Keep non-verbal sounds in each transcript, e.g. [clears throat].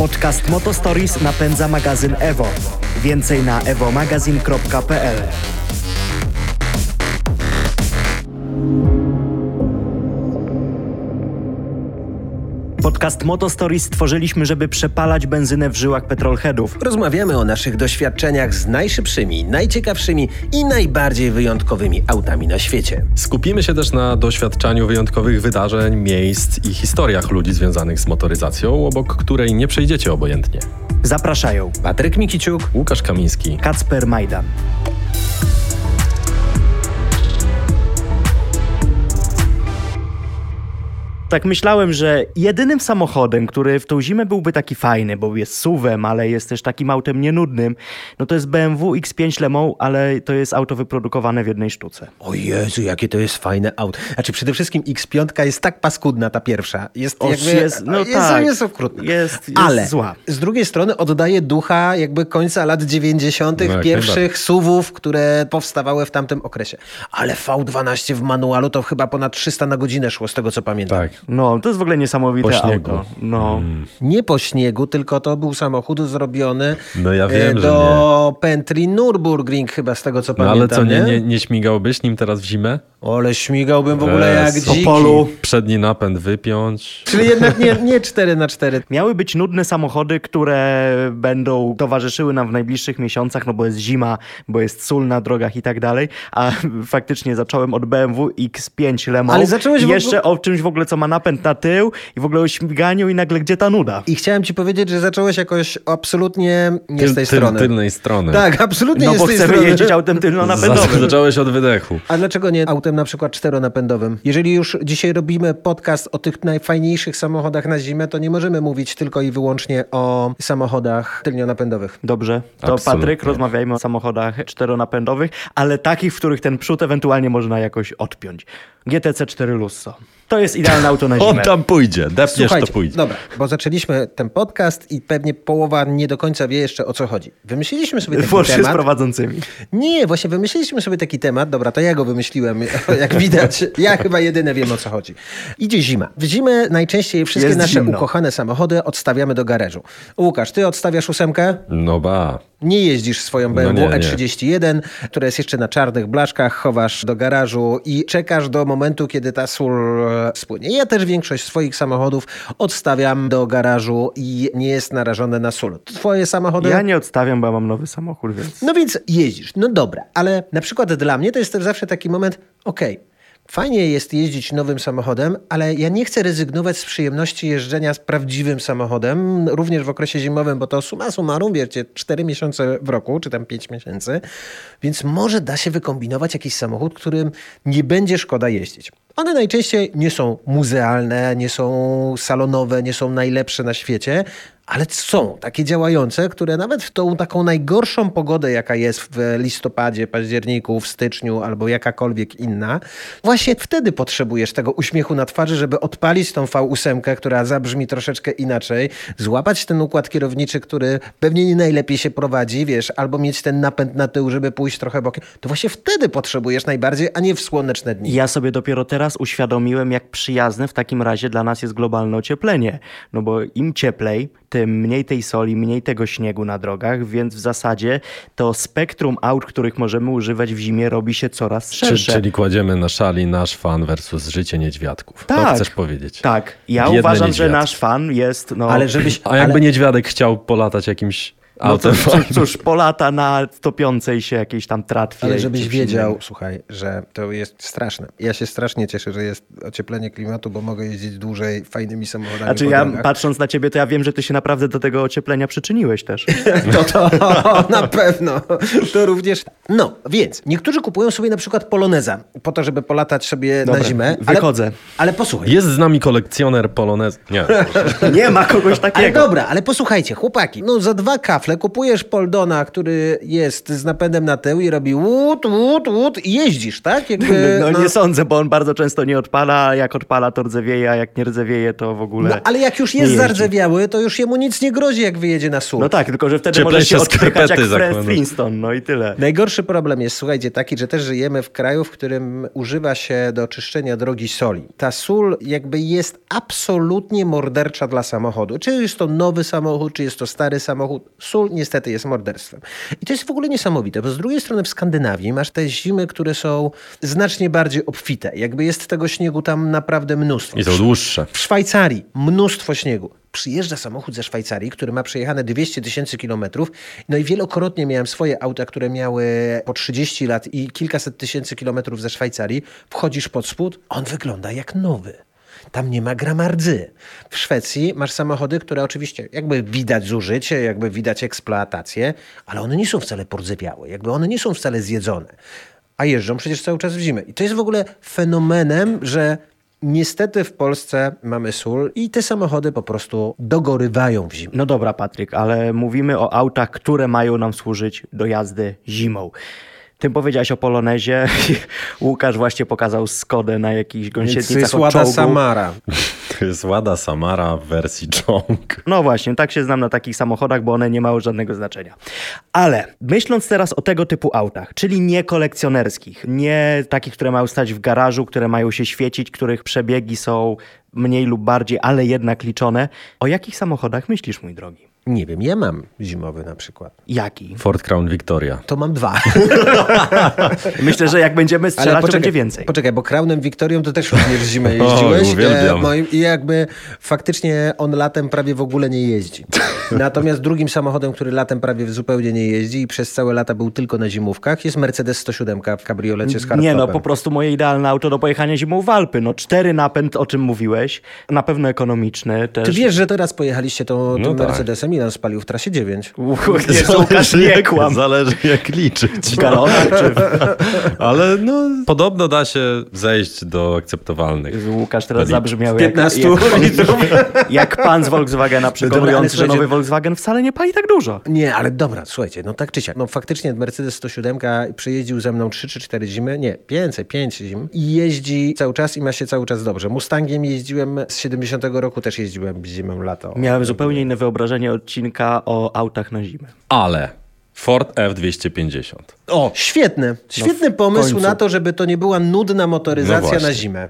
Podcast Motostories napędza magazyn Evo. Więcej na evomagazin.pl Podcast Motostories stworzyliśmy, żeby przepalać benzynę w żyłach petrolheadów. Rozmawiamy o naszych doświadczeniach z najszybszymi, najciekawszymi i najbardziej wyjątkowymi autami na świecie. Skupimy się też na doświadczaniu wyjątkowych wydarzeń, miejsc i historiach ludzi związanych z motoryzacją, obok której nie przejdziecie obojętnie. Zapraszają Patryk Mikiciuk, Łukasz Kamiński. Kacper Majdan. Tak myślałem, że jedynym samochodem, który w tą zimę byłby taki fajny, bo jest suwem, ale jest też takim autem nienudnym, no to jest BMW X5 Le Mans, ale to jest auto wyprodukowane w jednej sztuce. O Jezu, jakie to jest fajne auto. Znaczy przede wszystkim X5 jest tak paskudna ta pierwsza. Jest Oż jakby... jest- no jest, tak. jest okrutna. Jest- jest Ale zła. z drugiej strony oddaje ducha jakby końca lat 90. No, pierwszych suwów, które powstawały w tamtym okresie. Ale V12 w manualu to chyba ponad 300 na godzinę szło, z tego co pamiętam. Tak. No, to jest w ogóle niesamowite Po śniegu. auto. No. Nie po śniegu, tylko to był samochód zrobiony No ja e, wiem, że do pętli Nürburgring chyba z tego co No pamiętam. ale co, nie, nie, nie śmigałbyś nim teraz w zimę? Ale śmigałbym w ogóle jak Bez. dziki. Po polu. Przedni napęd wypiąć. Czyli jednak nie, [laughs] nie 4 na 4 Miały być nudne samochody, które będą towarzyszyły nam w najbliższych miesiącach, no bo jest zima, bo jest sól na drogach i tak dalej, a [laughs] faktycznie zacząłem od BMW X5 Le Mans. Ale zacząłeś I w ogóle- jeszcze o czymś w ogóle, co ma napęd na tył i w ogóle o śmiganiu i nagle gdzie ta nuda? I chciałem ci powiedzieć, że zacząłeś jakoś absolutnie nie z tej Tyl- strony. Tylnej strony. Tak, absolutnie No nie bo z tej chcemy strony. jeździć autem tylnonapędowym. [laughs] Zacząłeś od wydechu. A dlaczego nie autem na przykład czteronapędowym? Jeżeli już dzisiaj robimy podcast o tych najfajniejszych samochodach na zimę, to nie możemy mówić tylko i wyłącznie o samochodach tylnionapędowych. Dobrze, to Absolutnie. Patryk, rozmawiajmy o samochodach czteronapędowych, ale takich, w których ten przód ewentualnie można jakoś odpiąć. GTC 4 Lusso. To jest idealne auto na zimę. On tam pójdzie, depniesz to pójdzie. dobra, bo zaczęliśmy ten podcast i pewnie połowa nie do końca wie jeszcze o co chodzi. Wymyśliliśmy sobie taki Włącznie z temat. prowadzącymi. Nie, właśnie wymyśliliśmy sobie taki temat. Dobra, to ja go wymyśliłem, [laughs] jak widać. Ja chyba jedyne wiem o co chodzi. Idzie zima. W zimę najczęściej wszystkie Jest nasze zimno. ukochane samochody odstawiamy do garażu. Łukasz, ty odstawiasz ósemkę? No ba. Nie jeździsz swoją BMW No nie, nie. E31, która jest jeszcze na czarnych blaszkach, chowasz do garażu i czekasz do momentu, kiedy ta sól e, spłynie. Ja też większość swoich samochodów odstawiam do garażu i nie jest narażone na sól. Twoje samochody? Ja nie odstawiam, bo ja mam nowy samochód, więc... No więc jeździsz. No dobra, ale na przykład dla mnie to jest też zawsze taki moment, okej, fajnie jest jeździć nowym samochodem, ale ja nie chcę rezygnować z przyjemności jeżdżenia z prawdziwym samochodem, również w okresie zimowym, bo to suma summarum, wiecie, 4 miesiące w roku, czy tam 5 miesięcy, więc może da się wykombinować jakiś samochód, którym nie będzie szkoda jeździć. One najczęściej nie są muzealne, nie są salonowe, nie są najlepsze na świecie, ale są takie działające, które nawet w tą taką najgorszą pogodę, jaka jest w listopadzie, październiku, w styczniu albo jakakolwiek inna, właśnie wtedy potrzebujesz tego uśmiechu na twarzy, żeby odpalić tą V8, która zabrzmi troszeczkę inaczej, złapać ten układ kierowniczy, który pewnie nie najlepiej się prowadzi, wiesz, albo mieć ten napęd na tył, żeby pójść trochę bokiem. To właśnie wtedy potrzebujesz najbardziej, a nie w słoneczne dni. Ja sobie dopiero teraz uświadomiłem, jak przyjazne w takim razie dla nas jest globalne ocieplenie. No bo im cieplej, tym mniej tej soli, mniej tego śniegu na drogach, więc w zasadzie to spektrum aut, których możemy używać w zimie, robi się coraz szersze. czyli kładziemy na szali nasz fan versus życie niedźwiadków. To Tak. chcesz powiedzieć. Tak, ja Biedne uważam, że nasz fan jest. No, Ale żebyś... [laughs] A jakby ale... niedźwiadek chciał polatać jakimś no cóż, cóż, polata na topiącej się jakiejś tam tratwie. Ale żebyś wiedział, innym. słuchaj, że to jest straszne. Ja się strasznie cieszę, że jest ocieplenie klimatu, bo mogę jeździć dłużej fajnymi samochodami Znaczy ja drogach. patrząc na ciebie, to ja wiem, że ty się naprawdę do tego ocieplenia przyczyniłeś też. [laughs] To, to na pewno. To również. No, więc niektórzy kupują sobie na przykład poloneza po to, żeby polatać sobie Dobra, na zimę. Ale, wychodzę. ale posłuchaj. Jest z nami kolekcjoner polonez. Nie. [laughs] Nie ma kogoś Ale takiego. dobra, ale posłuchajcie, chłopaki, no za dwa kafle kupujesz Poldona, który jest z napędem na tył i robi łut, łut, łut i jeździsz, tak? [laughs] Jakby, No, nie sądzę, bo on bardzo często nie odpala, a jak odpala to rdzewieje, a jak nie rdzewieje to w ogóle No, ale jak już jest zardzewiały, to już jemu nic nie grozi, jak wyjedzie na sól. No tak, tylko że wtedy Cieplejsze może się odpychać jak zakładam. Flintstone, no i tyle. Najgorsze Pierwszy problem jest, słuchajcie, taki, że też żyjemy w kraju, w którym używa się do czyszczenia drogi soli. Ta sól jakby jest absolutnie mordercza dla samochodu. Czy jest to nowy samochód, czy jest to stary samochód, sól niestety jest morderstwem. I to jest w ogóle niesamowite, bo z drugiej strony w Skandynawii masz te zimy, które są znacznie bardziej obfite. Jakby jest tego śniegu tam naprawdę mnóstwo. I są dłuższe. W Szwajcarii mnóstwo śniegu. Przyjeżdża samochód ze Szwajcarii, który ma przejechane 200 tysięcy kilometrów. No i wielokrotnie miałem swoje auta, które miały po 30 lat i kilkaset tysięcy kilometrów ze Szwajcarii. Wchodzisz pod spód, on wygląda jak nowy. Tam nie ma gramardzy. W Szwecji masz samochody, które oczywiście jakby widać zużycie, jakby widać eksploatację, ale one nie są wcale pordzepiałe, jakby one nie są wcale zjedzone. A jeżdżą przecież cały czas w zimę. I to jest w ogóle fenomenem, że Niestety w Polsce mamy sól i te samochody po prostu dogorywają w zimę. No dobra, Patryk, ale mówimy o autach, które mają nam służyć do jazdy zimą. Ty powiedziałeś o Polonezie. [laughs] Łukasz właśnie pokazał Skodę na jakichś gąsienicach to [laughs] jest Łada. Samara. To jest Lada Samara w wersji Jong. No właśnie, tak się znam na takich samochodach, bo one nie mają żadnego znaczenia. Ale myśląc teraz o tego typu autach, czyli nie kolekcjonerskich, nie takich, które mają stać w garażu, które mają się świecić, których przebiegi są mniej lub bardziej, ale jednak liczone, o jakich samochodach myślisz, mój drogi? Nie wiem, ja mam zimowy na przykład. Jaki? Ford Crown Victoria. To mam dwa. [laughs] Myślę, że jak będziemy strzelać, to będzie więcej. Poczekaj, bo Crownem Victorią to też również w zimę jeździłeś. Oj, uwielbiam. E, moim- I jakby faktycznie on latem prawie w ogóle nie jeździ. Natomiast drugim samochodem, który latem prawie zupełnie nie jeździ i przez całe lata był tylko na zimówkach, jest Mercedes 107 w kabriolecie z hardtopem. Nie no, po prostu moje idealne auto do pojechania zimą w Alpy. No cztery napęd, o czym mówiłeś, na pewpewno ekonomiczny też. Ty wiesz, że teraz pojechaliście tą, tą No tak. Mercedesem on spalił w trasie 9. Jezu, Łukasz, nie jak, kłam. zależy jak liczyć. W galonach czy... [laughs] Ale no, podobno da się zejść do akceptowalnych. Łukasz teraz Byli zabrzmiał jak, 15 jak, [laughs] litrów. jak pan z Volkswagena przekonujący, że nowy Volkswagen wcale nie pali tak dużo. Nie, ale dobra, słuchajcie, no tak czy siak. No faktycznie Mercedes 107 przejeździł ze mną 3 czy 4 zimy, nie, więcej, 5 zim i jeździ cały czas i ma się cały czas dobrze. Mustangiem jeździłem z 70 roku, też jeździłem zimą, lato. Miałem zupełnie inne wyobrażenie odcinka o autach na zimę. Ale Ford F250. O, świetny, świetny pomysł końcu. na to, żeby to nie była nudna No motoryzacja właśnie. na zimę.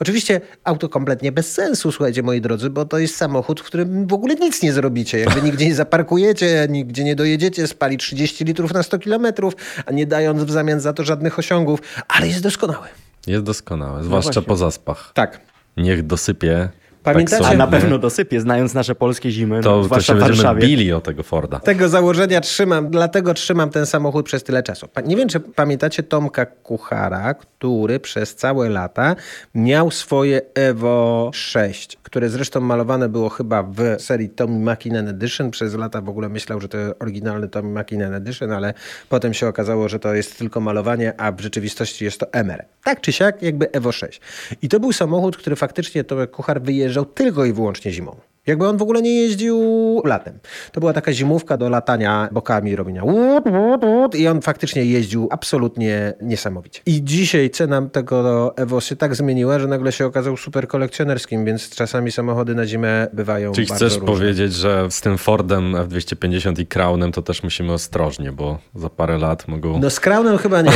Oczywiście auto kompletnie bez sensu, słuchajcie moi drodzy, bo to jest samochód, w którym w ogóle nic nie zrobicie. Jakby nigdzie nie zaparkujecie, nigdzie nie dojedziecie, spali 30 litrów na 100 kilometrów, a nie dając w zamian za to żadnych osiągów, ale jest doskonały. Jest doskonałe, zwłaszcza właśnie. po zaspach. Tak. Niech dosypie. Pamiętacie- tak A na pewno dosypie, znając nasze polskie zimy, no, To, to zwłaszcza się w będziemy Warszawie. bili o tego Forda. Tego założenia trzymam, dlatego trzymam ten samochód przez tyle czasu. Nie wiem, czy pamiętacie Tomka Kuchara, który przez całe lata miał swoje Evo 6, które zresztą malowane było chyba w serii Tommy Mackinnon Edition. Przez lata w ogóle myślał, że to oryginalny Tommy Mackinnon Edition, ale potem się okazało, że to jest tylko malowanie, a w rzeczywistości jest to MR. Tak czy siak, jakby Evo 6. I to był samochód, który faktycznie Tomek Kuchar wyjeżdżał tylko i wyłącznie zimą. Jakby on w ogóle nie jeździł latem. To była taka zimówka do latania bokami, robienia łut, łut, łut i on faktycznie jeździł absolutnie niesamowicie. I dzisiaj cena tego Evo się tak zmieniła, że nagle się okazał super kolekcjonerskim, więc czasami samochody na zimę bywają Czyli bardzo chcesz różne. powiedzieć, że z tym Fordem F250 i Crownem to też musimy ostrożnie, bo za parę lat mogą... No z Crownem chyba nie.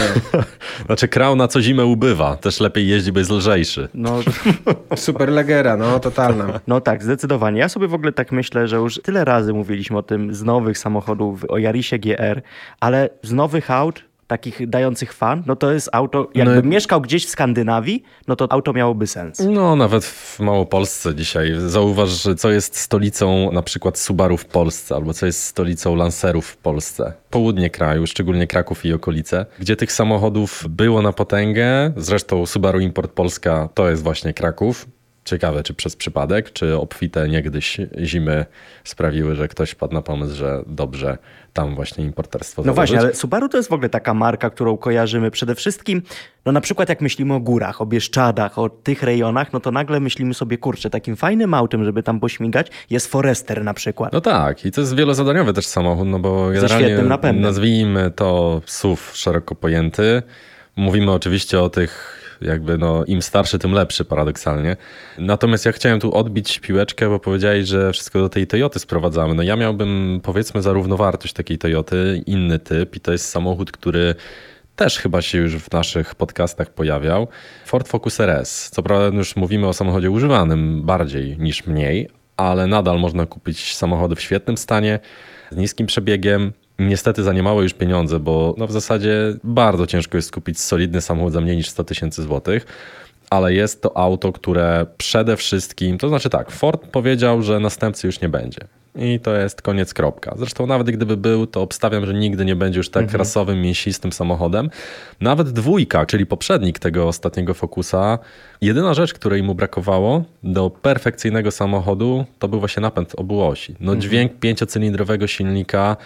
[laughs] Znaczy Crown na co zimę ubywa. Też lepiej jeździ, bo jest lżejszy. No, [laughs] Super Legera, no totalna. no tak, zdecydowanie. Ja sobie w ogóle tak myślę, że już tyle razy mówiliśmy o tym z nowych samochodów, o Yarisie GR, ale z nowych aut, takich dających fan, no to jest auto, jakbym No- mieszkał gdzieś w Skandynawii, no to auto miałoby sens. No, nawet w Małopolsce dzisiaj. Zauważ, że co jest stolicą na przykład Subaru w Polsce, albo co jest stolicą Lancerów w Polsce. Południe kraju, szczególnie Kraków i okolice, gdzie tych samochodów było na potęgę. Zresztą Subaru Import Polska to jest właśnie Kraków. Ciekawe, czy przez przypadek, czy obfite niegdyś zimy sprawiły, że ktoś wpadł na pomysł, że dobrze tam właśnie importerstwo No właśnie, założyć. ale Subaru to jest w ogóle taka marka, którą kojarzymy przede wszystkim, no na przykład jak myślimy o górach, o Bieszczadach, o tych rejonach, no to nagle myślimy sobie, kurczę, takim fajnym autem, żeby tam pośmigać, jest Forester na przykład. No tak, i to jest wielozadaniowy też samochód, no bo generalnie świetnym napędem. nazwijmy to SUV szeroko pojęty. Mówimy oczywiście o tych Jakby no, im starszy, tym lepszy paradoksalnie. Natomiast ja chciałem tu odbić piłeczkę, bo powiedziałeś, że wszystko do tej Toyoty sprowadzamy. No ja miałbym powiedzmy za równowartość takiej Toyoty inny typ i to jest samochód, który też chyba się już w naszych podcastach pojawiał. Ford Focus RS. Co prawda już mówimy o samochodzie używanym bardziej niż mniej, ale nadal można kupić samochody w świetnym stanie, z niskim przebiegiem, Niestety za niemałe już pieniądze, bo no w zasadzie bardzo ciężko jest kupić solidny samochód za mniej niż 100 tysięcy złotych, ale jest to auto, które przede wszystkim, to znaczy tak, Ford powiedział, że następcy już nie będzie. I to jest koniec kropka. Zresztą nawet gdyby był, to obstawiam, że nigdy nie będzie już tak mhm. rasowym, mięsistym samochodem. Nawet dwójka, czyli poprzednik tego ostatniego Focusa, jedyna rzecz, której mu brakowało do perfekcyjnego samochodu, to był właśnie napęd obu osi. No mhm. dźwięk pięciocylindrowego silnika,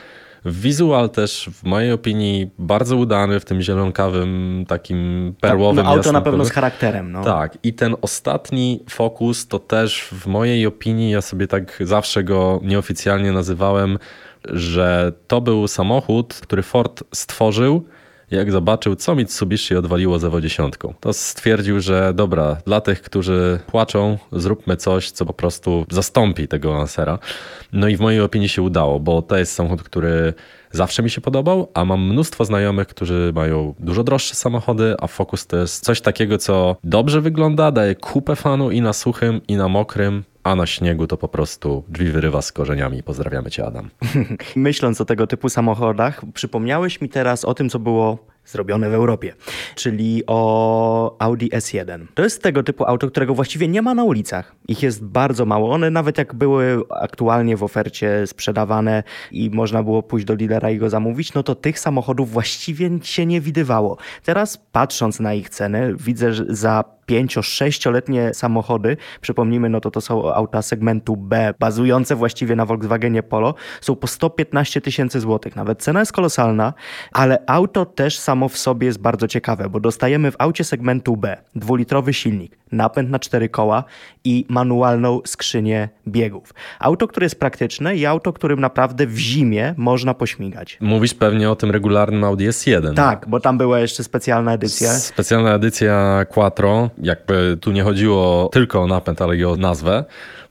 Wizual też w mojej opinii bardzo udany w tym zielonkawym, takim perłowym. Tak, no auto na pewno z charakterem. No. Tak i ten ostatni Focus to też w mojej opinii, ja sobie tak zawsze go nieoficjalnie nazywałem, że to był samochód, który Ford stworzył jak zobaczył, co Mitsubishi odwaliło za dziesiątką, to stwierdził, że dobra, dla tych, którzy płaczą, zróbmy coś, co po prostu zastąpi tego Lancera. No i w mojej opinii się udało, bo to jest samochód, który zawsze mi się podobał, a mam mnóstwo znajomych, którzy mają dużo droższe samochody, a Focus to jest coś takiego, co dobrze wygląda, daje kupę fanu i na suchym, i na mokrym, a na śniegu to po prostu drzwi wyrywa z korzeniami. Pozdrawiamy cię, Adam. [laughs] Myśląc o tego typu samochodach, przypomniałeś mi teraz o tym, co było zrobione w Europie, czyli o Audi S1. To jest tego typu auto, którego właściwie nie ma na ulicach. Ich jest bardzo mało. One nawet jak były aktualnie w ofercie sprzedawane i można było pójść do dealera i go zamówić, no to tych samochodów właściwie się nie widywało. Teraz patrząc na ich ceny, widzę, że za 5-6-letnie samochody, przypomnijmy, no to to są auta segmentu B, bazujące właściwie na Volkswagenie Polo, są po 115 tysięcy złotych. Nawet cena jest kolosalna, ale auto też samo w sobie jest bardzo ciekawe, bo dostajemy w aucie segmentu B dwulitrowy silnik, napęd na cztery koła i manualną skrzynię biegów. Auto, które jest praktyczne i auto, którym naprawdę w zimie można pośmigać. Mówisz pewnie o tym regularnym Audi S1. Tak, bo tam była jeszcze specjalna edycja. Specjalna edycja Quattro, jakby tu nie chodziło tylko o napęd, ale i o nazwę.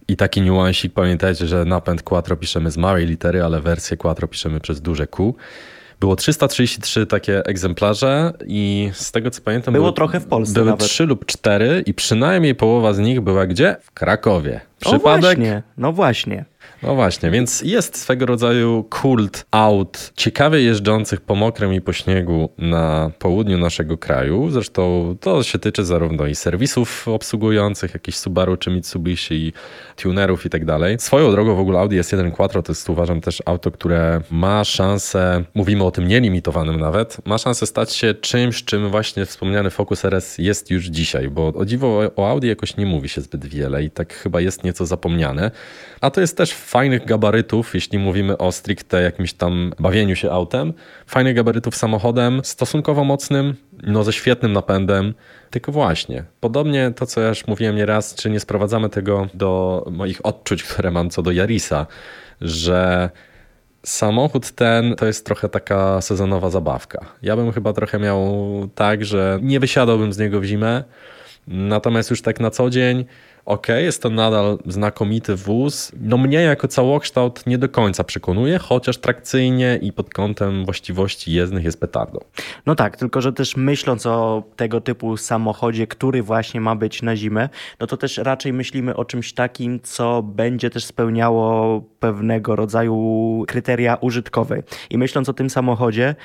I taki niuansik, pamiętajcie, że napęd Quattro piszemy z małej litery, ale wersję Quattro piszemy przez duże Q. Było 333 takie egzemplarze i z tego co pamiętam... Było, było trochę w Polsce Były nawet. 3 lub 4 i przynajmniej połowa z nich była gdzie? W Krakowie. Przypadek? No właśnie, no właśnie. No właśnie, więc jest swego rodzaju kult aut ciekawie jeżdżących po mokrym i po śniegu na południu naszego kraju. Zresztą to się tyczy zarówno i serwisów obsługujących, jakichś Subaru czy Mitsubishi, tunerów i tak dalej. Swoją drogą w ogóle Audi S1 Quattro to jest uważam też auto, które ma szansę, mówimy o tym nielimitowanym nawet, ma szansę stać się czymś, czym właśnie wspomniany Focus RS jest już dzisiaj, bo o dziwo o Audi jakoś nie mówi się zbyt wiele i tak chyba jest nieco zapomniane. A to jest też fajnych gabarytów, jeśli mówimy o stricte jakimś tam bawieniu się autem, fajnych gabarytów samochodem, stosunkowo mocnym, no ze świetnym napędem. Tylko właśnie, podobnie to, co ja już mówiłem nieraz, czy nie sprowadzamy tego do moich odczuć, które mam co do Jarisa, że samochód ten to jest trochę taka sezonowa zabawka. Ja bym chyba trochę miał tak, że nie wysiadałbym z niego w zimę, natomiast już tak na co dzień ok, jest to nadal znakomity wóz. No mnie jako całokształt nie do końca przekonuje, chociaż trakcyjnie i pod kątem właściwości jezdnych jest petardą. No tak, tylko że też myśląc o tego typu samochodzie, który właśnie ma być na zimę, no to też raczej myślimy o czymś takim, co będzie też spełniało pewnego rodzaju kryteria użytkowe. I myśląc o tym samochodzie,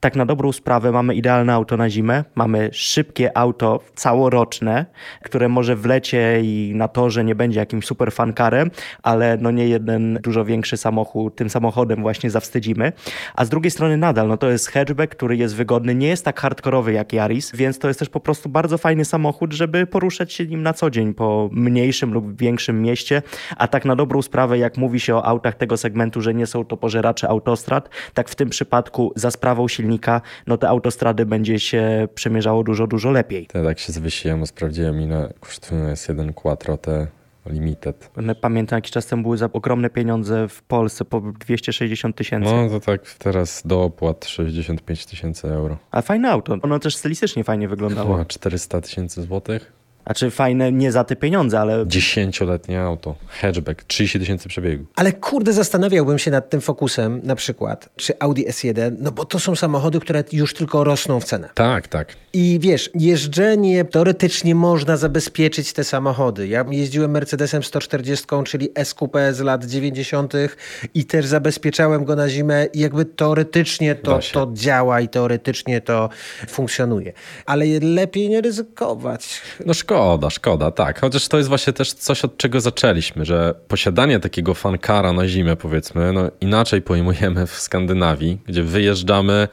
tak na dobrą sprawę mamy idealne auto na zimę, mamy szybkie auto całoroczne, które może w lecie i na torze nie będzie jakimś super fankarem, ale no nie jeden dużo większy samochód, tym samochodem właśnie zawstydzimy. A z drugiej strony nadal, no to jest hatchback, który jest wygodny, nie jest tak hardkorowy jak Yaris, więc to jest też po prostu bardzo fajny samochód, żeby poruszać się nim na co dzień po mniejszym lub większym mieście, a tak na dobrą sprawę, jak mówi się o autach tego segmentu, że nie są to pożeracze autostrad, tak w tym przypadku za sprawą silnika silnika, no te autostrady będzie się przemierzało dużo, dużo lepiej. Ja tak się zwysiłem, sprawdziłem ile kosztuje S1 Quattro te Limited. One, Pamiętam, jakiś czas temu były za ogromne pieniądze w Polsce, po 260 tysięcy. No to tak teraz do opłat 65 tysięcy euro. A fajne auto. Ono też stylistycznie fajnie wyglądało. Chyba 400 tysięcy złotych. Znaczy fajne nie za te pieniądze, ale Dziesięcioletnie auto. Hatchback. 30 tysięcy przebiegu. Ale kurde, zastanawiałbym się nad tym fokusem na przykład, czy Audi S1, no bo to są samochody, które już tylko rosną w cenę. Tak, tak. I wiesz, jeżdżenie, teoretycznie można zabezpieczyć te samochody. Ja jeździłem Mercedesem 140, czyli S-Coupe z lat 90. i też zabezpieczałem go na zimę i jakby teoretycznie to, to działa i teoretycznie to funkcjonuje. Ale lepiej nie ryzykować. No szkoda, szkoda, tak. Chociaż to jest właśnie też coś, od czego zaczęliśmy, że posiadanie takiego fankara na zimę, powiedzmy, no inaczej pojmujemy w Skandynawii, gdzie wyjeżdżamy,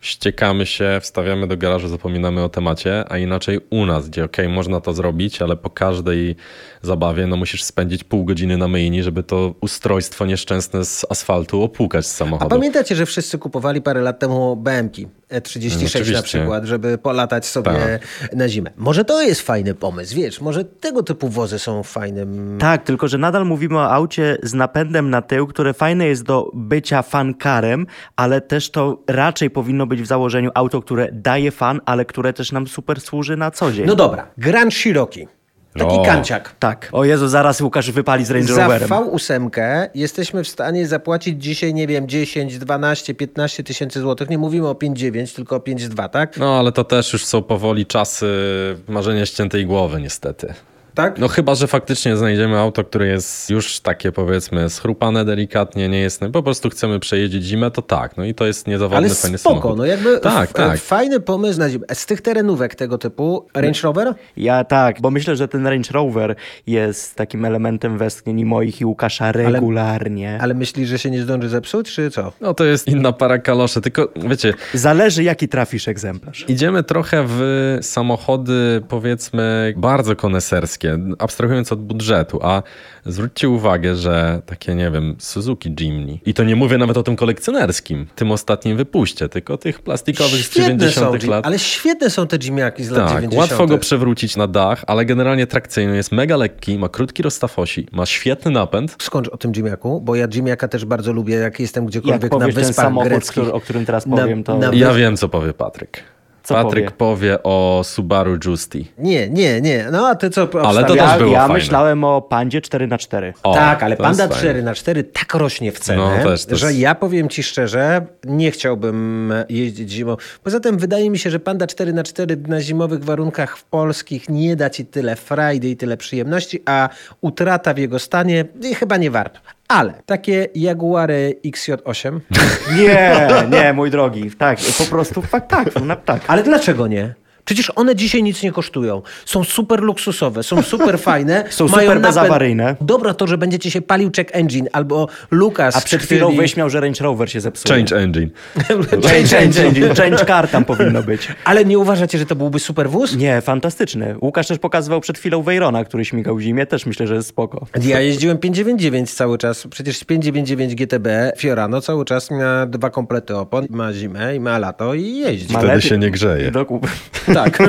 ściekamy się, wstawiamy do garażu, zapominamy o temacie, a inaczej u nas, gdzie okej, można to zrobić, ale po każdej zabawie no musisz spędzić pół godziny na myjni, żeby to ustrojstwo nieszczęsne z asfaltu opłukać z A samochodu. pamiętacie, że wszyscy kupowali parę lat temu BMki E36 na Oczywiście. przykład, żeby polatać sobie Tak. na zimę. Może to jest fajny pomysł, wiesz, może tego typu wozy są fajnym... tak, tylko że nadal mówimy o aucie z napędem na tył, które fajne jest do bycia fankarem, ale też to raczej powinno być w założeniu auto, które daje fan, ale które też nam super służy na co dzień. No dobra, Grand Cherokee. Taki O. kanciak. Tak. O Jezu, zaraz Łukasz wypali z Range Za Roverem. V8 jesteśmy w stanie zapłacić dzisiaj, nie wiem, 10, 12, 15 tysięcy złotych. Nie mówimy o 5,9, tylko o 5,2, tak? No ale to też już są powoli czasy marzenia ściętej głowy, niestety. Tak? No chyba, że faktycznie znajdziemy auto, które jest już takie powiedzmy schrupane delikatnie, nie jest, po prostu chcemy przejeździć zimę, to tak, no i to jest niezawodny, Ale fajny spoko, samochód. no jakby Tak, tak. fajny pomysł na zimę. Z tych terenówek tego typu, Range Rover? Ja tak, bo myślę, że ten Range Rover jest takim elementem westchnień i moich i Łukasza regularnie. Ale myślisz, że się nie zdąży zepsuć, czy co? No to jest inna para kaloszy, tylko wiecie, Zależy jaki trafisz egzemplarz. idziemy trochę w samochody powiedzmy bardzo koneserskie, abstrahując od budżetu, a zwróćcie uwagę, że takie, nie wiem, Suzuki Jimny i to nie mówię nawet o tym kolekcjonerskim, tym ostatnim wypuście, tylko tych plastikowych z 90 są, lat. ale świetne są te Jimiaki z lat Tak, 90. łatwo go przewrócić na dach, ale generalnie trakcyjny jest mega lekki, ma krótki rozstaw osi, ma świetny napęd. Skończ o tym Jimiaku, bo ja Jimiaka też bardzo lubię, jak jestem Jak gdziekolwiek na powiesz ten wyspach samochód, greckich. o którym teraz Na- powiem, to... na- Ja wiem, co powie Patryk. Co Patryk powie? o Subaru Justi. Nie, nie, nie. No a ty co Ale to też ja było ja fajne. myślałem o Pandzie 4x4. O, tak, ale Panda jest fajne. 4 na 4 tak rośnie w cenę, No, też, to że ja powiem ci szczerze, nie chciałbym jeździć zimą. Poza tym wydaje mi się, że Panda 4 na 4 na zimowych warunkach w polskich nie da ci tyle frajdy i tyle przyjemności, a utrata w jego stanie i chyba nie warto. Ale takie Jaguary XJ8, Nie, nie, mój drogi. Tak, po prostu fakt, tak, no, tak. ale dlaczego nie? Przecież one dzisiaj nic nie kosztują. Są super luksusowe, są super [laughs] fajne. Są mają super napęd- bezawaryjne. Dobra to, że będzie ci się palił check engine albo Lukas A przed chwilą wyśmiał, że Range Rover się zepsuł. Change engine. [laughs] Change engine. Change car tam powinno być. [laughs] Ale nie uważacie, że to byłby super wóz? Nie, fantastyczny. Łukasz też pokazywał przed chwilą Veyrona, który śmigał w zimie. Też myślę, że jest spoko. Ja jeździłem 599 cały czas. Przecież 599 GTB Fiorano cały czas ma dwa komplety opon. Ma zimę i ma lato i jeździ. Ma Wtedy się nie grzeje. Doku- Tak. [laughs]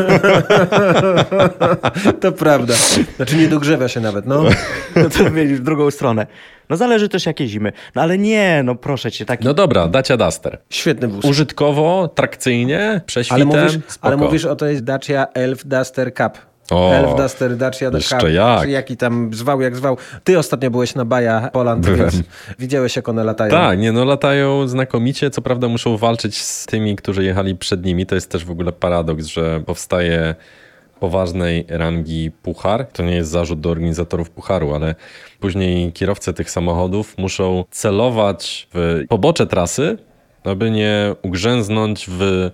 to prawda. Znaczy nie dogrzewa się nawet, no. [laughs] No to w drugą stronę. No zależy też jakie zimy. No ale nie, no proszę cię, taki... No dobra, Dacia Duster. Świetny wóz. Użytkowo, trakcyjnie, Ale prześwitem, mówisz, spoko. ale mówisz o tej Dacia Elf Duster Cup. O, Elf Duster Dacia jeszcze jak. Czy jaki tam zwał, jak zwał. Ty ostatnio byłeś na Baja Poland, Byłem. więc widziałeś jak one latają. Tak, nie no latają znakomicie, co prawda muszą walczyć z tymi, którzy jechali przed nimi. To jest też w ogóle paradoks, że powstaje poważnej rangi puchar. To nie jest zarzut do organizatorów pucharu, ale później kierowcy tych samochodów muszą celować w pobocze trasy, aby nie ugrzęznąć w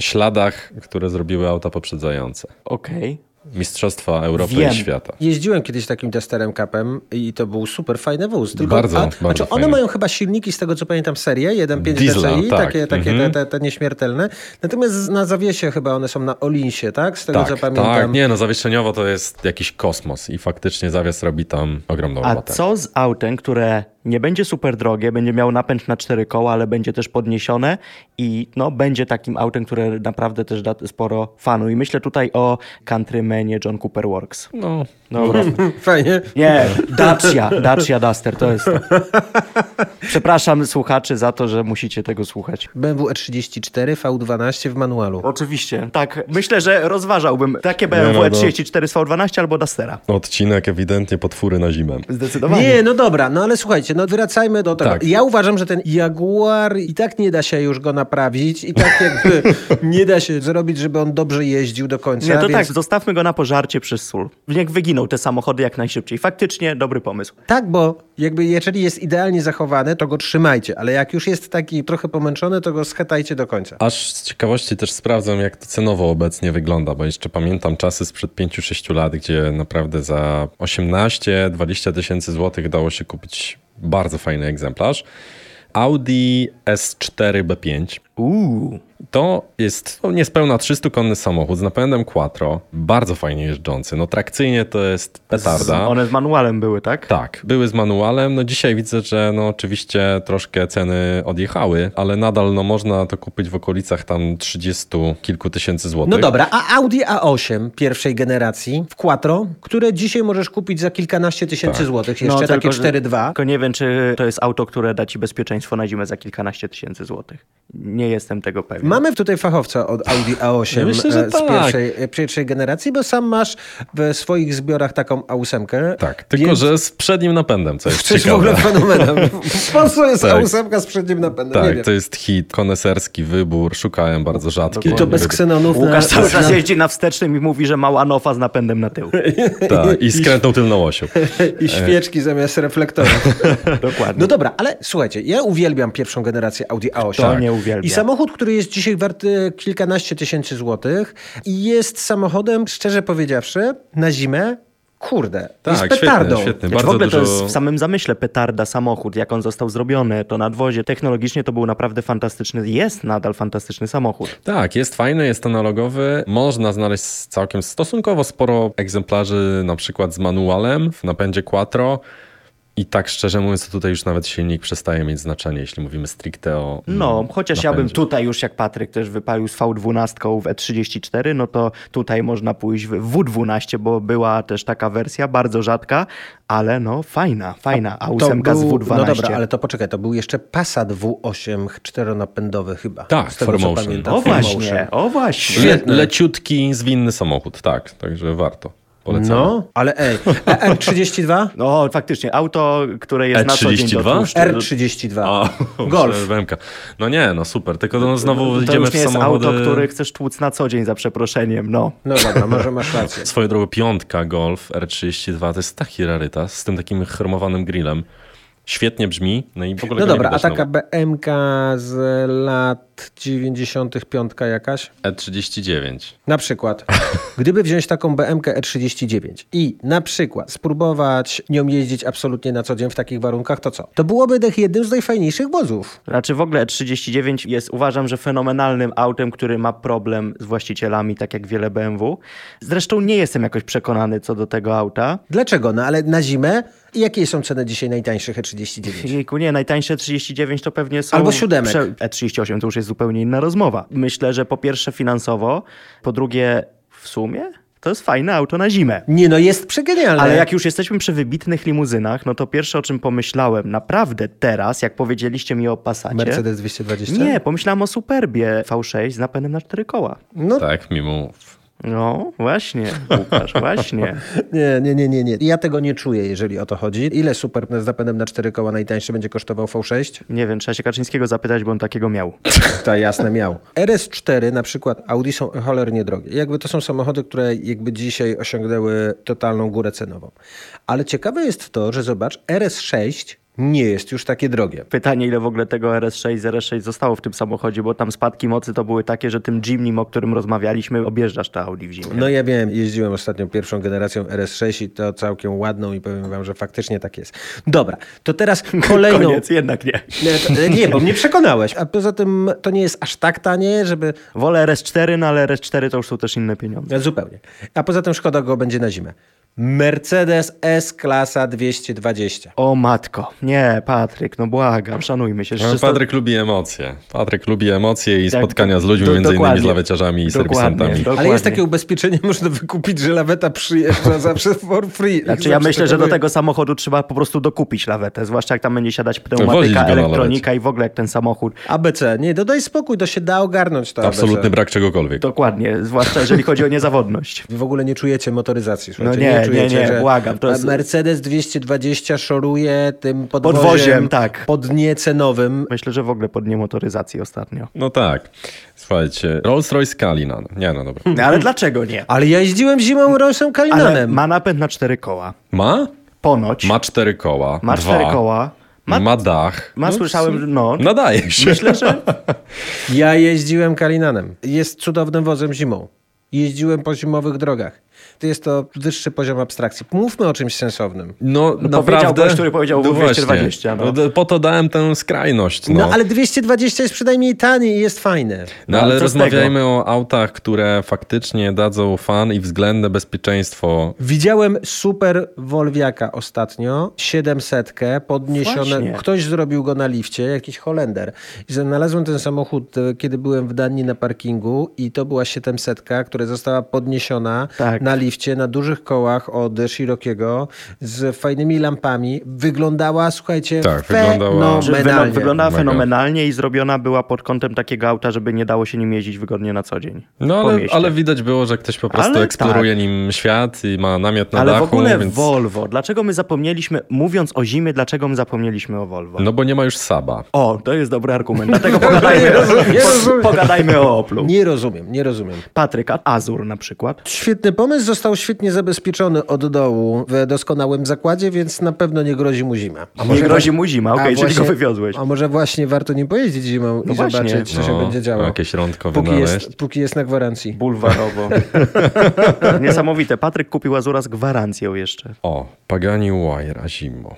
śladach, które zrobiły auta poprzedzające. Okej. Mistrzostwa Europy Wiem. i świata. Jeździłem kiedyś takim Dusterem Cupem i to był super fajny wóz. Tylko, Bardzo, a, bardzo znaczy one fajny. mają chyba silniki, z tego co pamiętam, serię 1.5 Diesla, DCI, tak. takie, takie Mhm. te, te, te nieśmiertelne. Natomiast na zawiesie chyba one są na Olinsie, tak? Z tego Tak, co pamiętam. tak, nie no, zawieszeniowo to jest jakiś kosmos i faktycznie zawias robi tam ogromną A robotę. co z autem, które nie będzie super drogie, będzie miał napęd na cztery koła, ale będzie też podniesione i no, będzie takim autem, które naprawdę też da sporo fanu. I myślę tutaj o Countrymanie John Cooper Works. No, Dobra. [laughs] Fajnie. Nie, Dacia, Dacia Duster, to jest to. Przepraszam słuchaczy za to, że musicie tego słuchać. BMW E34 V12 w manualu. Oczywiście, tak. Myślę, że rozważałbym takie BMW no, no. E34 z V12 albo Dustera. odcinek ewidentnie potwóry na zimę. Zdecydowanie. Nie, no dobra, no ale słuchajcie, no wracajmy do tego. Tak. Ja uważam, że ten Jaguar i tak nie da się już go naprawić i tak jakby [laughs] nie da się zrobić, żeby on dobrze jeździł do końca. Nie, to więc... tak, zostawmy go na pożarcie przez sól. Niech wyginą te samochody jak najszybciej. Faktycznie dobry pomysł. Tak, bo jakby jeżeli jest idealnie zachowany, to go trzymajcie, ale jak już jest taki trochę pomęczony, to go schetajcie do końca. Aż z ciekawości też sprawdzam, jak to cenowo obecnie wygląda, bo jeszcze pamiętam czasy sprzed 5-6 lat, gdzie naprawdę za 18-20 tysięcy złotych dało się kupić bardzo fajny egzemplarz. Audi S4 B5. Uuu. To jest no, niespełna 300-konny samochód z napędem Quattro, bardzo fajnie jeżdżący. No trakcyjnie to jest petarda. One z manualem były, tak? Tak, były z manualem. No dzisiaj widzę, że no oczywiście troszkę ceny odjechały, ale nadal no można to kupić w okolicach tam 30 kilku tysięcy złotych. No dobra, a Audi A8 pierwszej generacji w Quattro, które dzisiaj możesz kupić za kilkanaście tysięcy Tak. złotych, jeszcze takie No, że- 4.2. Tylko nie wiem, czy to jest auto, które da ci bezpieczeństwo na zimę za kilkanaście tysięcy złotych. Nie jestem tego pewien. Mamy tutaj fachowca od Audi A8 Ja myślę, że e, z tak. pierwszej, e, pierwszej generacji, bo sam masz w swoich zbiorach taką A8. Tak, tylko Więc- że z przednim napędem, co jest jest w ciekawe. ogóle fenomenem. [laughs] Polsce jest Tak. A8 z przednim napędem. Tak, to jest hit, koneserski wybór, szukałem bardzo rzadki. I to bez ksenonów. Łukasz cały czas na- jeździ na wstecznym i mówi, że ma one-offa z napędem na tył. [laughs] Tak, i skrętną tylną osią. I [laughs] świeczki zamiast reflektorów. Dokładnie. No dobra, ale słuchajcie, ja uwielbiam pierwszą generację Audi A8. To nie uwielbia. I samochód, który jest dzisiaj warty kilkanaście tysięcy złotych i jest samochodem, szczerze powiedziawszy, na zimę, kurde, Tak, jest petardą. świetny, świetny. Znaczy, w ogóle dużo... to jest w samym zamyśle petarda samochód, jak on został zrobiony, to nadwozie. Technologicznie to był naprawdę fantastyczny, jest nadal fantastyczny samochód. Tak, jest fajny, jest analogowy. Można znaleźć całkiem stosunkowo sporo egzemplarzy, na przykład z manualem w napędzie Quattro. I tak szczerze mówiąc, to tutaj już nawet silnik przestaje mieć znaczenie, jeśli mówimy stricte o. No, mm, chociaż ja bym napędzie. tutaj już, jak Patryk też wypalił z V12 w E34, no to tutaj można pójść w W12, bo była też taka wersja, bardzo rzadka, ale no fajna, fajna. A To ósemka z był- W12. No dobra, ale to poczekaj, to był jeszcze Passat W8 czteronapędowy chyba. Tak, z tego, pamiętam. O właśnie, o właśnie. Le, leciutki, zwinny samochód, tak, także warto. Polecamy. No, ale ej, E- R32? [laughs] No faktycznie, auto, które jest na co dzień do E32? tłuszczu. R32. O, [laughs] Golf. No nie, no super, tylko no znowu To idziemy już w nie jest samochody... auto, które chcesz tłuc na co dzień, za przeproszeniem, no. No dobra, może masz rację. Swoją drogą piątka Golf R32 to jest taki rarytas z tym takim chromowanym grillem. Świetnie brzmi, no i w ogóle No go nie dobra, a taka. BMK z lat 95 jakaś? E39. Na przykład, [laughs] gdyby wziąć taką BMK E39 i na przykład spróbować nią jeździć absolutnie na co dzień w takich warunkach, to co? To byłoby jednym z najfajniejszych wozów. Znaczy w ogóle 39 jest uważam, że fenomenalnym autem, który ma problem z właścicielami, tak jak wiele BMW. Zresztą nie jestem jakoś przekonany co do tego auta. Dlaczego? No ale na zimę i jakie są ceny dzisiaj najtańszych E39? Jejku, nie, najtańsze 39 to pewnie są... Albo siódemek. E38 to już jest zupełnie inna rozmowa. Myślę, że po pierwsze finansowo, po drugie w sumie to jest fajne auto na zimę. Nie no, jest przegenialne. Ale jak już jesteśmy przy wybitnych limuzynach, no to pierwsze o czym pomyślałem naprawdę teraz, jak powiedzieliście mi o Passacie... Mercedes 220? Nie, pomyślałem o Superbie V6 z napędem na cztery koła. No Tak, mimo. No, właśnie, Łukasz, [laughs] właśnie. Nie, nie, nie, nie, nie. Ja tego nie czuję, jeżeli o to chodzi. Ile super z napędem na cztery koła najtańszy będzie kosztował V6? Nie wiem, trzeba się Kaczyńskiego zapytać, bo on takiego miał. [laughs] Tak, jasne, miał. RS4 na przykład Audi są cholernie drogie. Jakby to są samochody, które jakby dzisiaj osiągnęły totalną górę cenową. Ale ciekawe jest to, że zobacz, RS6 nie jest już takie drogie. Pytanie, ile w ogóle tego RS6 z RS6 zostało w tym samochodzie, bo tam spadki mocy to były takie, że tym Jimnym, o którym rozmawialiśmy, objeżdżasz to Audi w zimie. No ja wiem, jeździłem ostatnio pierwszą generacją RS6 i to całkiem ładną i powiem wam, że faktycznie tak jest. Dobra, to teraz [laughs] kolejną... Koniec, jednak nie. Nie, to, nie, bo mnie przekonałeś. A poza tym to nie jest aż tak tanie, żeby... Wolę RS4, no ale RS4 to już są też inne pieniądze. Zupełnie. A poza tym szkoda go będzie na zimę. Mercedes S-klasa 220. O matko, nie, Patryk, no błagam, szanujmy się. No, Patryk lubi emocje. Patryk lubi emocje i Tak, spotkania z ludźmi, do- między innymi z laweciarzami i Dokładnie, serwisantami. dokładnie. Ale jest takie ubezpieczenie, można wykupić, że laweta przyjeżdża zawsze for free. Znaczy ja myślę, że do tego samochodu trzeba po prostu dokupić lawetę, zwłaszcza jak tam będzie siadać Wozić pneumatyka, elektronika i w ogóle jak ten samochód. ABC, nie, dodaj spokój, to się da ogarnąć to Absolutny ABC. brak czegokolwiek. Dokładnie, zwłaszcza jeżeli chodzi o niezawodność. Wy w ogóle nie czujecie motoryzacji. słuchajcie, No nie, nie, czujecie, nie, że błagam, to jest- Mercedes 220 szoruje tym podwoziem, Podwoziem, tak. podniecenowym. Myślę, że w ogóle pod niemotoryzacji ostatnio. No tak. Słuchajcie, Rolls-Royce Cullinan. Nie, no dobra. No, [laughs] ale dlaczego nie? Ale ja jeździłem zimą Ale Kalinanem. ma napęd na cztery koła. Ma? Ponoć. Ma cztery koła. Ma dwa. cztery koła. Ma, Ma, dach. ma słyszałem, że no. Nadaje się. Myślę, że Ja jeździłem Kalinanem. Jest cudownym wozem zimą. Jeździłem po zimowych drogach. To jest to wyższy poziom abstrakcji. Mówmy o czymś sensownym. No, powiedział naprawdę. gość, który powiedział no 220, właśnie. no. Po to dałem tę skrajność. No, No, ale 220 jest przynajmniej tani i jest fajny. No No, ale rozmawiajmy o autach, które faktycznie dadzą fan i względne bezpieczeństwo. Widziałem super Wolwiaka ostatnio, 700 podniesione. Właśnie. Ktoś zrobił go na lifcie, jakiś Holender. I znalazłem ten samochód, e, kiedy byłem w Danii na parkingu i to była 700, która została podniesiona Tak. na lifcie, na dużych kołach od Shirokiego, z fajnymi lampami. Wyglądała, słuchajcie, Tak, wyglądała- fenomenalnie. wyglądała Mega. fenomenalnie i zrobiona była pod kątem takiego auta, żeby nie dało się nim jeździć wygodnie na co dzień. No ale, ale widać było, że ktoś po prostu Ale eksploruje tak. nim świat i ma namiot na Ale dachu. w ogóle więc... Volvo. Dlaczego my zapomnieliśmy, mówiąc o zimie, dlaczego my zapomnieliśmy o Volvo? No bo nie ma już Saba. O, to jest dobry argument. Dlatego [laughs] pogadajmy, Nie rozumiem. po, pogadajmy o Oplu. Nie rozumiem, nie rozumiem. Patryk, a Azur na przykład. Świetny pomysł, został świetnie zabezpieczony od dołu w doskonałym zakładzie, więc na pewno nie grozi mu zima. A Nie grozi mu zima, a okej, czyli właśnie- go wywiozłeś. A może właśnie warto nim pojeździć zimą i No właśnie. zobaczyć, co się No, będzie działo. Jakieś rądko Póki wynaleźć. jest, póki jest na gwarancji. Bulwarowo. [laughs] Niesamowite. Patryk kupił Azura z gwarancją jeszcze. O, Pagani Wire zimą.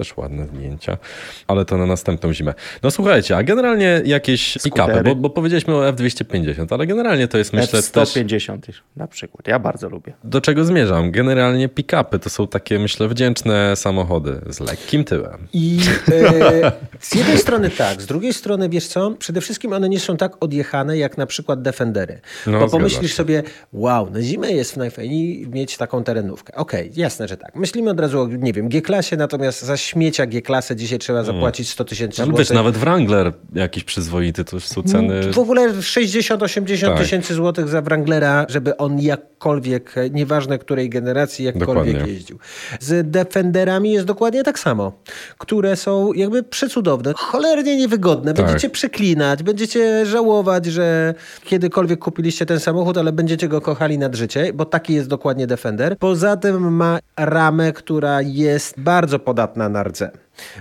Też ładne zdjęcia, ale to na następną zimę. No słuchajcie, a generalnie jakieś pick-upy, bo, bo powiedzieliśmy o F250, ale generalnie to jest myślę też... F150 na przykład. Ja bardzo lubię. Do czego zmierzam? Generalnie pick-upy to są takie, myślę, wdzięczne samochody z lekkim tyłem. I [laughs] e, z jednej strony tak, z drugiej strony wiesz co, przede wszystkim one nie są tak odjechane jak na przykład Defendery. No, Bo pomyślisz się. sobie, wow, na zimę jest najfajniej mieć taką terenówkę. Okej, jasne, że tak. Myślimy od razu o, nie wiem, G-klasie, natomiast za śmiecia G-klasę dzisiaj trzeba zapłacić 100 tysięcy złotych. nawet Wrangler jakiś przyzwoity, to już są ceny... W ogóle 60-80 Tak. tysięcy złotych za Wranglera, żeby on jakkolwiek, nieważne której generacji, jakkolwiek Dokładnie. jeździł. Z Defenderami jest dokładnie tak samo, które są jakby przecudowne, cholernie niewygodne. Tak. Będziecie przeklinać, będziecie żałować, że kiedykolwiek kupiliście ten samochód, ale będziecie go kochali nad życie, bo taki jest dokładnie Defender. Poza tym ma ramę, która jest bardzo podatna na rdze.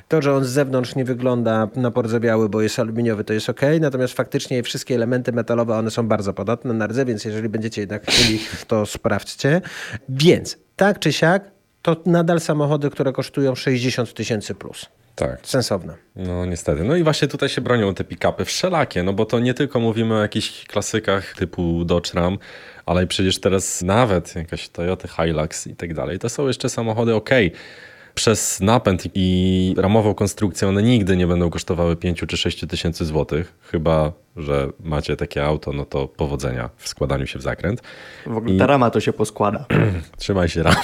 To, że on z zewnątrz nie wygląda na pordzebiały, bo jest aluminiowy, to jest ok, natomiast faktycznie wszystkie elementy metalowe, one są bardzo podatne na rdze, więc jeżeli będziecie jednak chcieli, to sprawdźcie. Więc tak czy siak, to nadal samochody, które kosztują 60 tysięcy plus. Tak. Sensowne. No niestety. No i właśnie tutaj się bronią te pick-upy wszelakie, no bo to nie tylko mówimy o jakichś klasykach typu Dodge Ram, ale przecież teraz nawet jakaś Toyota Hilux i tak dalej. To są jeszcze samochody ok. Przez napęd i ramową konstrukcję one nigdy nie będą kosztowały 5 czy 6 tysięcy złotych, chyba że macie takie auto, no to powodzenia w składaniu się w zakręt. W ogóle ta rama to się poskłada. [clears throat] Trzymaj się ramy.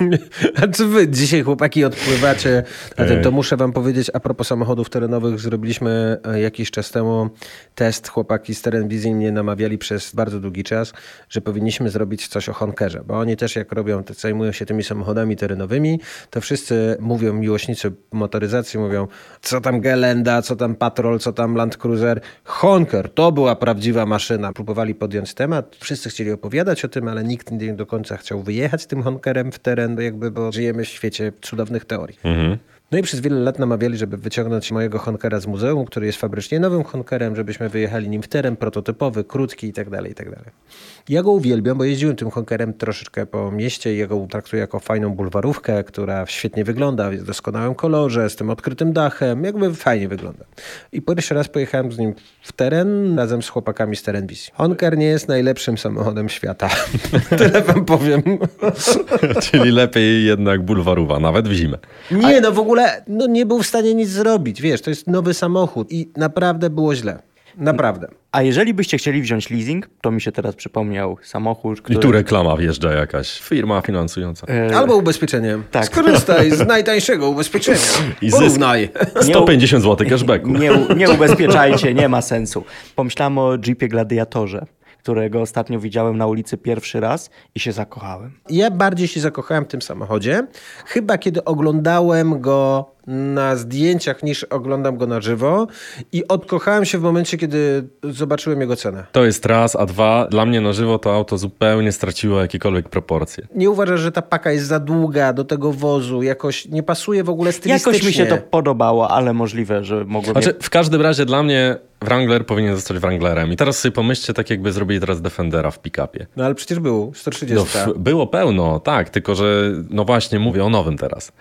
[laughs] A czy wy dzisiaj, chłopaki, odpływacie tym, to muszę wam powiedzieć, a propos samochodów terenowych, zrobiliśmy e, jakiś czas temu test, chłopaki z Terenwizji mnie namawiali przez bardzo długi czas, że powinniśmy zrobić coś o Honkerze, bo oni też jak robią, zajmują się tymi samochodami terenowymi, to wszyscy mówią, miłośnicy motoryzacji mówią, co tam Gelenda, co tam Patrol, co tam Land Cruiser. Honker, to była prawdziwa maszyna. Próbowali podjąć temat, wszyscy chcieli opowiadać o tym, ale nikt nie do końca chciał wyjechać tym Honkerem w teren, jakby, bo żyjemy w świecie cudownych teorii. No i przez wiele lat namawiali, żeby wyciągnąć mojego Honkera z muzeum, który jest fabrycznie nowym Honkerem, żebyśmy wyjechali nim w teren, prototypowy, krótki i tak dalej, i tak dalej. Ja go uwielbiam, bo jeździłem tym Honkerem troszeczkę po mieście i ja go traktuję jako fajną bulwarówkę, która świetnie wygląda, w doskonałym kolorze, z tym odkrytym dachem, jakby fajnie wygląda. I pierwszy raz pojechałem z nim w teren razem z chłopakami z Teren Wizji. Honker nie jest najlepszym samochodem świata. [laughs] Tyle wam powiem. [laughs] Czyli lepiej jednak bulwarowa, nawet w zimę. Nie, no w ogóle no nie był w stanie nic zrobić. Wiesz, to jest nowy samochód i naprawdę było źle. Naprawdę. A jeżeli byście chcieli wziąć leasing, to mi się teraz przypomniał samochód, który... I tu reklama wjeżdża jakaś, firma finansująca. E, Albo ubezpieczenie. tak. Skorzystaj z [laughs] najtańszego ubezpieczenia. I zysk. Porównaj. [laughs] 150 zł cashbacku. Nie, nie [laughs] ubezpieczajcie, nie ma sensu. Pomyślałem o Jeepie Gladiatorze, którego ostatnio widziałem na ulicy pierwszy raz i się zakochałem. Ja bardziej się zakochałem w tym samochodzie, chyba kiedy oglądałem go na zdjęciach niż oglądam go na żywo i odkochałem się w momencie, kiedy zobaczyłem jego cenę. To jest raz, a dwa, dla mnie na żywo to auto zupełnie straciło jakiekolwiek proporcje. Nie uważasz, że ta paka jest za długa do tego wozu, jakoś nie pasuje w ogóle stylistycznie? Jakoś mi się to podobało, ale możliwe, że mogło... Znaczy, w każdym razie dla mnie Wrangler powinien zostać Wranglerem. I teraz sobie pomyślcie, tak jakby zrobili teraz Defendera w pick-upie. No ale przecież był, 130. No, było pełno, tak, tylko że no właśnie mówię o nowym teraz.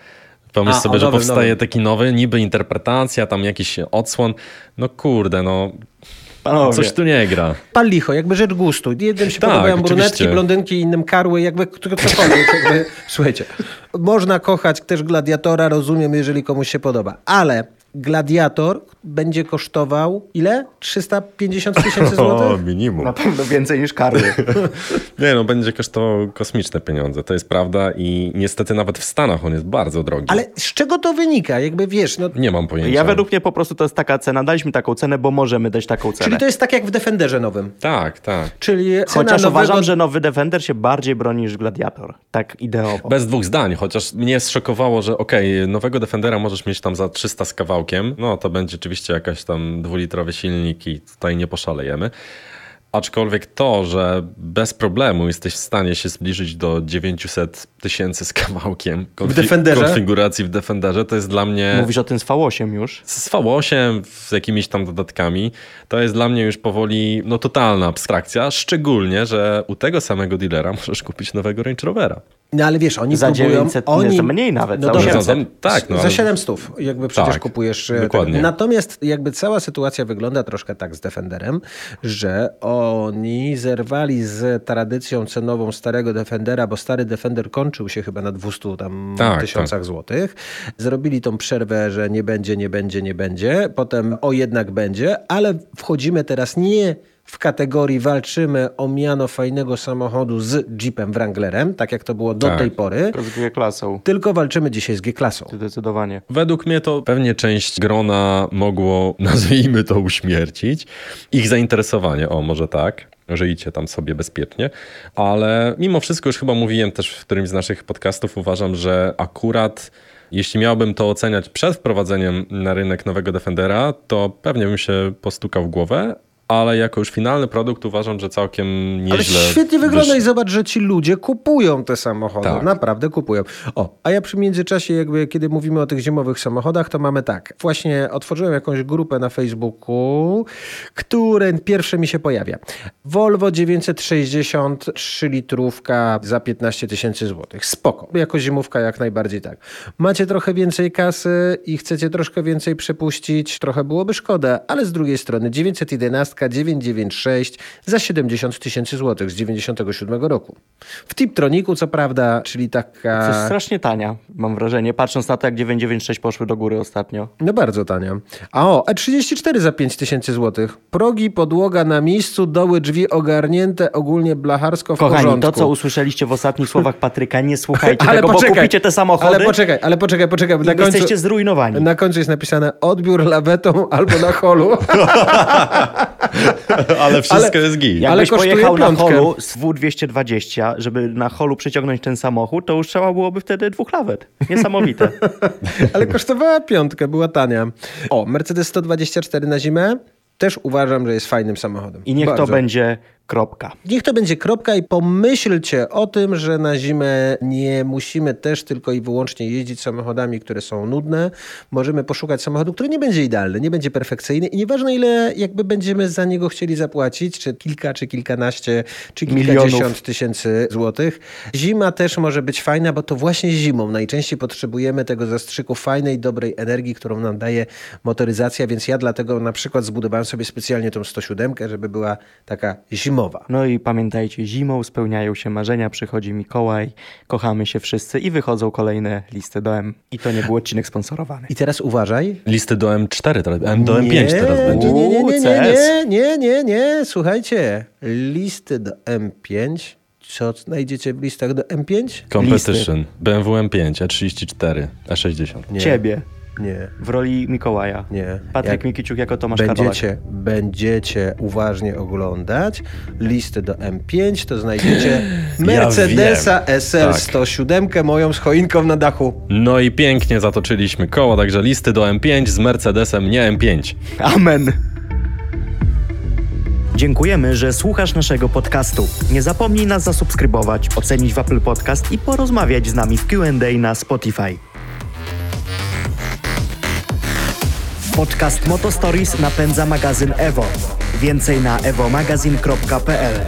Pomyśl A, sobie, że nowym, powstaje nowym. taki nowy, niby interpretacja, tam jakiś odsłon. No kurde, no Panowie, coś tu nie gra. Pal licho, jakby rzecz gustu. Jednym się Tak, podobają brunetki, oczywiście. blondynki, innym karły, jakby cokolwiek. Jakby, [laughs] słuchajcie, można kochać też gladiatora, rozumiem, jeżeli komuś się podoba, ale gladiator będzie kosztował ile? 350 tysięcy [laughs] złotych? minimum. na pewno więcej niż karły. [laughs] Nie no, będzie kosztował kosmiczne pieniądze, to jest prawda i niestety nawet w Stanach on jest bardzo drogi. Ale z czego to wynika? Jakby wiesz, no, Nie mam pojęcia. Ja według mnie po prostu to jest taka cena. Daliśmy taką cenę, bo możemy dać taką cenę. czyli to jest tak jak w Defenderze nowym. Tak, tak. Czyli cena Chociaż nowego... uważam, że nowy Defender się bardziej broni niż Gladiator. Tak ideowo. Bez dwóch zdań, chociaż mnie zszokowało, że okej, nowego Defendera możesz mieć tam za 300 z kawałkiem, no to będzie oczywiście jakaś tam dwulitrowy silnik i tutaj nie poszalejemy. Aczkolwiek to, że bez problemu jesteś w stanie się zbliżyć do 900 tysięcy z kawałkiem konfi- Defenderze? konfiguracji w Defenderze, to jest dla mnie... Mówisz o tym z V8 już? z V8 z jakimiś tam dodatkami, to jest dla mnie już powoli no, totalna abstrakcja, szczególnie, że u tego samego dealera możesz kupić nowego Range Rovera. No ale wiesz, oni Za próbują... 900, nie, oni... za mniej nawet, No za dobrze, 800. Za- tak, no, za ale- 700 jakby przecież Tak, kupujesz. e, dokładnie. Tego. Natomiast jakby cała sytuacja wygląda troszkę tak z Defenderem, że oni zerwali z tradycją cenową starego Defendera, bo stary Defender kończył się chyba na 200 tam Tak, tysiącach złotych. Zrobili tą przerwę, że nie będzie, nie będzie, nie będzie. Potem o jednak będzie, ale wchodzimy teraz nie w kategorii walczymy o miano fajnego samochodu z Jeepem Wranglerem, tak jak to było do Tak. tej pory. Tylko z G-klasą. Tylko walczymy dzisiaj z G-klasą. Zdecydowanie. Według mnie to pewnie część grona mogło, [laughs] nazwijmy to, uśmiercić. Ich zainteresowanie, o może tak, żyjcie tam sobie bezpiecznie, ale mimo wszystko już chyba mówiłem też w którymś z naszych podcastów, uważam, że akurat jeśli miałbym to oceniać przed wprowadzeniem na rynek nowego Defendera, to pewnie bym się postukał w głowę, ale jako już finalny produkt uważam, że całkiem nieźle. Ale świetnie wygląda wysz- i zobacz, że ci ludzie kupują te samochody. Tak. Naprawdę kupują. O, a ja przy międzyczasie, jakby kiedy mówimy o tych zimowych samochodach, to mamy tak. Właśnie otworzyłem jakąś grupę na Facebooku, które pierwsze mi się pojawia. Volvo 960 3 litrówka za 15 tysięcy złotych. Spoko. Jako zimówka jak najbardziej tak. Macie trochę więcej kasy i chcecie troszkę więcej przepuścić, trochę byłoby szkoda, ale z drugiej strony 911 996 za 70 tysięcy złotych z 97 roku. W Tiptroniku co prawda, czyli taka... strasznie tania, mam wrażenie, patrząc na to, jak 996 poszły do góry ostatnio. No bardzo tania. A o, E34 za 5 tysięcy złotych. Progi, podłoga na miejscu, doły, drzwi ogarnięte, ogólnie blacharsko w Kochani, porządku. to co usłyszeliście w ostatnich słowach Patryka, nie słuchajcie [laughs] tego, bo kupicie te samochody Ale poczekaj, ale poczekaj, poczekaj. Na końcu, jesteście zrujnowani. na końcu jest napisane odbiór lawetą albo na holu. [laughs] [laughs] Ale wszystko Ale- jest git. Ale Jakbyś kosztuje pojechał na piątkę. holu z W220, żeby na holu przyciągnąć ten samochód, to już trzeba byłoby wtedy dwóch lawet. Niesamowite. [laughs] Ale kosztowała piątkę, była tania. O, Mercedes 124 na zimę też uważam, że jest fajnym samochodem. I niech Bardzo. to będzie Kropka. Niech to będzie kropka i pomyślcie o tym, że na zimę nie musimy też tylko i wyłącznie jeździć samochodami, które są nudne. Możemy poszukać samochodu, który nie będzie idealny, nie będzie perfekcyjny i nieważne ile jakby będziemy za niego chcieli zapłacić, czy kilka, czy kilkanaście, czy kilkadziesiąt Milionów. tysięcy złotych. Zima też może być fajna, bo to właśnie zimą najczęściej potrzebujemy tego zastrzyku fajnej, dobrej energii, którą nam daje motoryzacja, więc ja dlatego na przykład zbudowałem sobie specjalnie tą 107, żeby była taka zimowa. No i pamiętajcie, zimą spełniają się marzenia, przychodzi Mikołaj, kochamy się wszyscy i wychodzą kolejne listy do M. I to nie był odcinek sponsorowany. I teraz uważaj. Listy do M4, teraz, M do M5 teraz będzie. Nie, nie, nie, nie, nie, nie, nie, nie, nie. Słuchajcie, listy do M5. Co znajdziecie w listach do M5? Competition, BMW M5, E34, E60. Nie. Ciebie Nie, w roli Mikołaja. nie. Patryk Jak Mikiciuk jako Tomasz będziecie, będziecie uważnie oglądać listy do M5, to znajdziecie [laughs] Mercedesa wiem. SL Tak. 107, moją z choinką na dachu. No i pięknie zatoczyliśmy koło, także listy do M5 z Mercedesem, nie M5. Amen. Dziękujemy, że słuchasz naszego podcastu. Nie zapomnij nas zasubskrybować, ocenić w Apple Podcast i porozmawiać z nami w Q&A na Spotify. Podcast Moto Stories napędza magazyn Evo. Więcej na evomagazine.pl